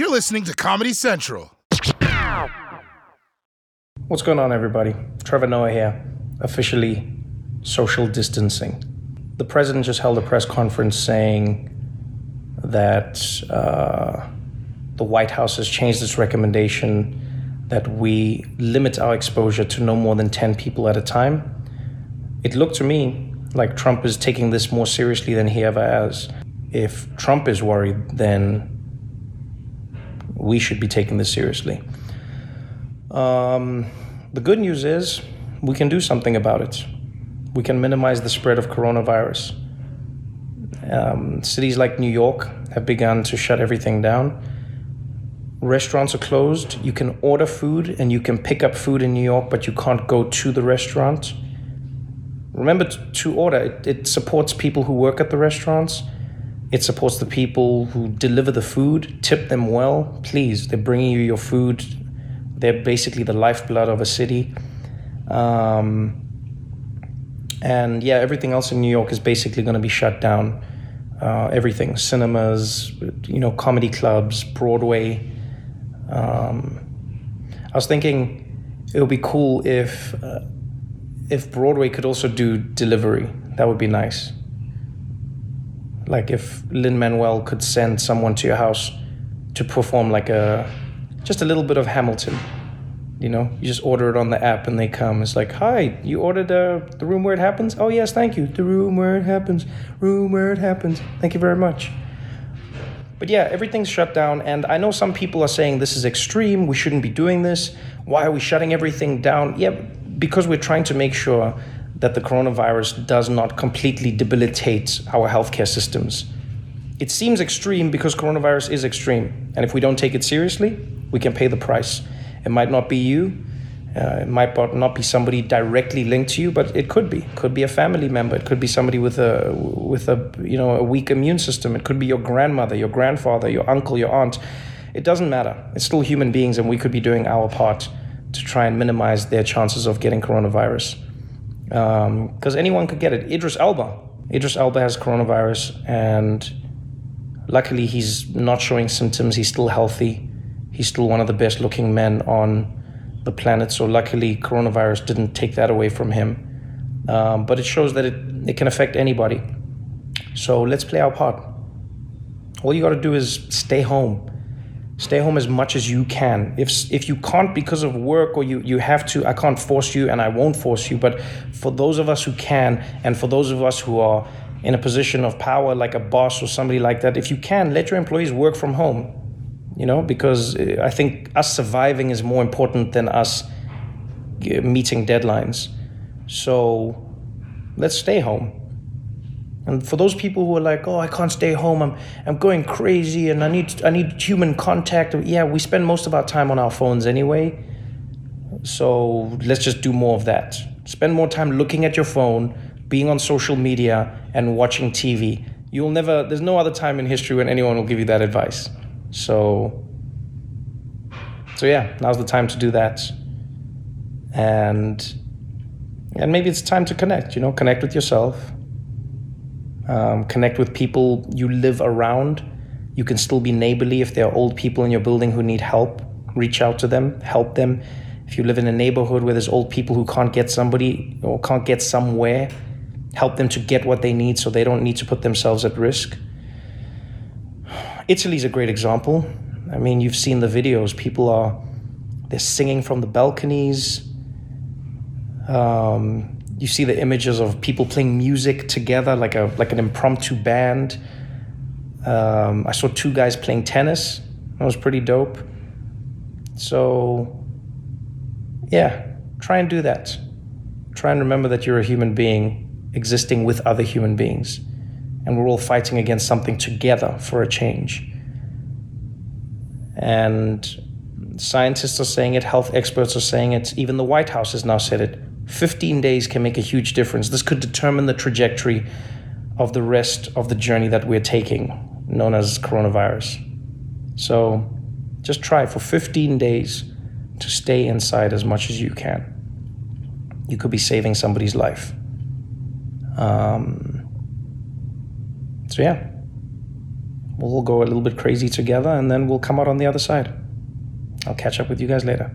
You're listening to Comedy Central. What's going on, everybody? Trevor Noah here, officially social distancing. The president just held a press conference saying that uh, the White House has changed its recommendation that we limit our exposure to no more than 10 people at a time. It looked to me like Trump is taking this more seriously than he ever has. If Trump is worried, then we should be taking this seriously. Um, the good news is we can do something about it. We can minimize the spread of coronavirus. Um, cities like New York have begun to shut everything down. Restaurants are closed. You can order food and you can pick up food in New York, but you can't go to the restaurant. Remember to order, it, it supports people who work at the restaurants. It supports the people who deliver the food. Tip them well, please. They're bringing you your food. They're basically the lifeblood of a city. Um, and yeah, everything else in New York is basically going to be shut down. Uh, everything, cinemas, you know, comedy clubs, Broadway. Um, I was thinking it would be cool if uh, if Broadway could also do delivery. That would be nice. Like if Lin Manuel could send someone to your house to perform like a just a little bit of Hamilton you know, you just order it on the app and they come. It's like, hi, you ordered uh, the room where it happens? Oh, yes, thank you. The room where it happens. Room where it happens. Thank you very much. But yeah, everything's shut down. And I know some people are saying this is extreme. We shouldn't be doing this. Why are we shutting everything down? Yeah, because we're trying to make sure that the coronavirus does not completely debilitate our healthcare systems. It seems extreme because coronavirus is extreme. And if we don't take it seriously, we can pay the price. It might not be you. Uh, it might not be somebody directly linked to you, but it could be. It could be a family member. It could be somebody with a with a you know a weak immune system. It could be your grandmother, your grandfather, your uncle, your aunt. It doesn't matter. It's still human beings, and we could be doing our part to try and minimize their chances of getting coronavirus. Because um, anyone could get it. Idris Elba. Idris Elba has coronavirus, and luckily he's not showing symptoms. He's still healthy he's still one of the best looking men on the planet. So luckily, coronavirus didn't take that away from him. Um, but it shows that it, it can affect anybody. So let's play our part. All you got to do is stay home. Stay home as much as you can. If if you can't because of work or you you have to, I can't force you and I won't force you. But for those of us who can, and for those of us who are in a position of power, like a boss or somebody like that, if you can, let your employees work from home you know, because uh, I think us surviving is more important than us uh, meeting deadlines. So let's stay home. And for those people who are like, "Oh, I can't stay home. I'm I'm going crazy, and I need I need human contact." Yeah, we spend most of our time on our phones anyway. So let's just do more of that. Spend more time looking at your phone, being on social media, and watching TV. You'll never. There's no other time in history when anyone will give you that advice. So, so yeah, now's the time to do that. And and maybe it's time to connect. You know, connect with yourself. Um, connect with people you live around. You can still be neighborly if there are old people in your building who need help. Reach out to them, help them. If you live in a neighborhood where there's old people who can't get somebody or can't get somewhere, help them to get what they need so they don't need to put themselves at risk. Italy's a great example. I mean, you've seen the videos. People are they're singing from the balconies. Um, you see the images of people playing music together, like a like an impromptu band. Um, I saw two guys playing tennis. That was pretty dope. So, yeah, try and do that. Try and remember that you're a human being existing with other human beings and we're all fighting against something together for a change. And scientists are saying it, health experts are saying it, even the White House has now said it. 15 days can make a huge difference. This could determine the trajectory of the rest of the journey that we're taking, known as coronavirus. So just try for 15 days to stay inside as much as you can. You could be saving somebody's life. Um, so, yeah, we'll go a little bit crazy together, and then we'll come out on the other side. I'll catch up with you guys later.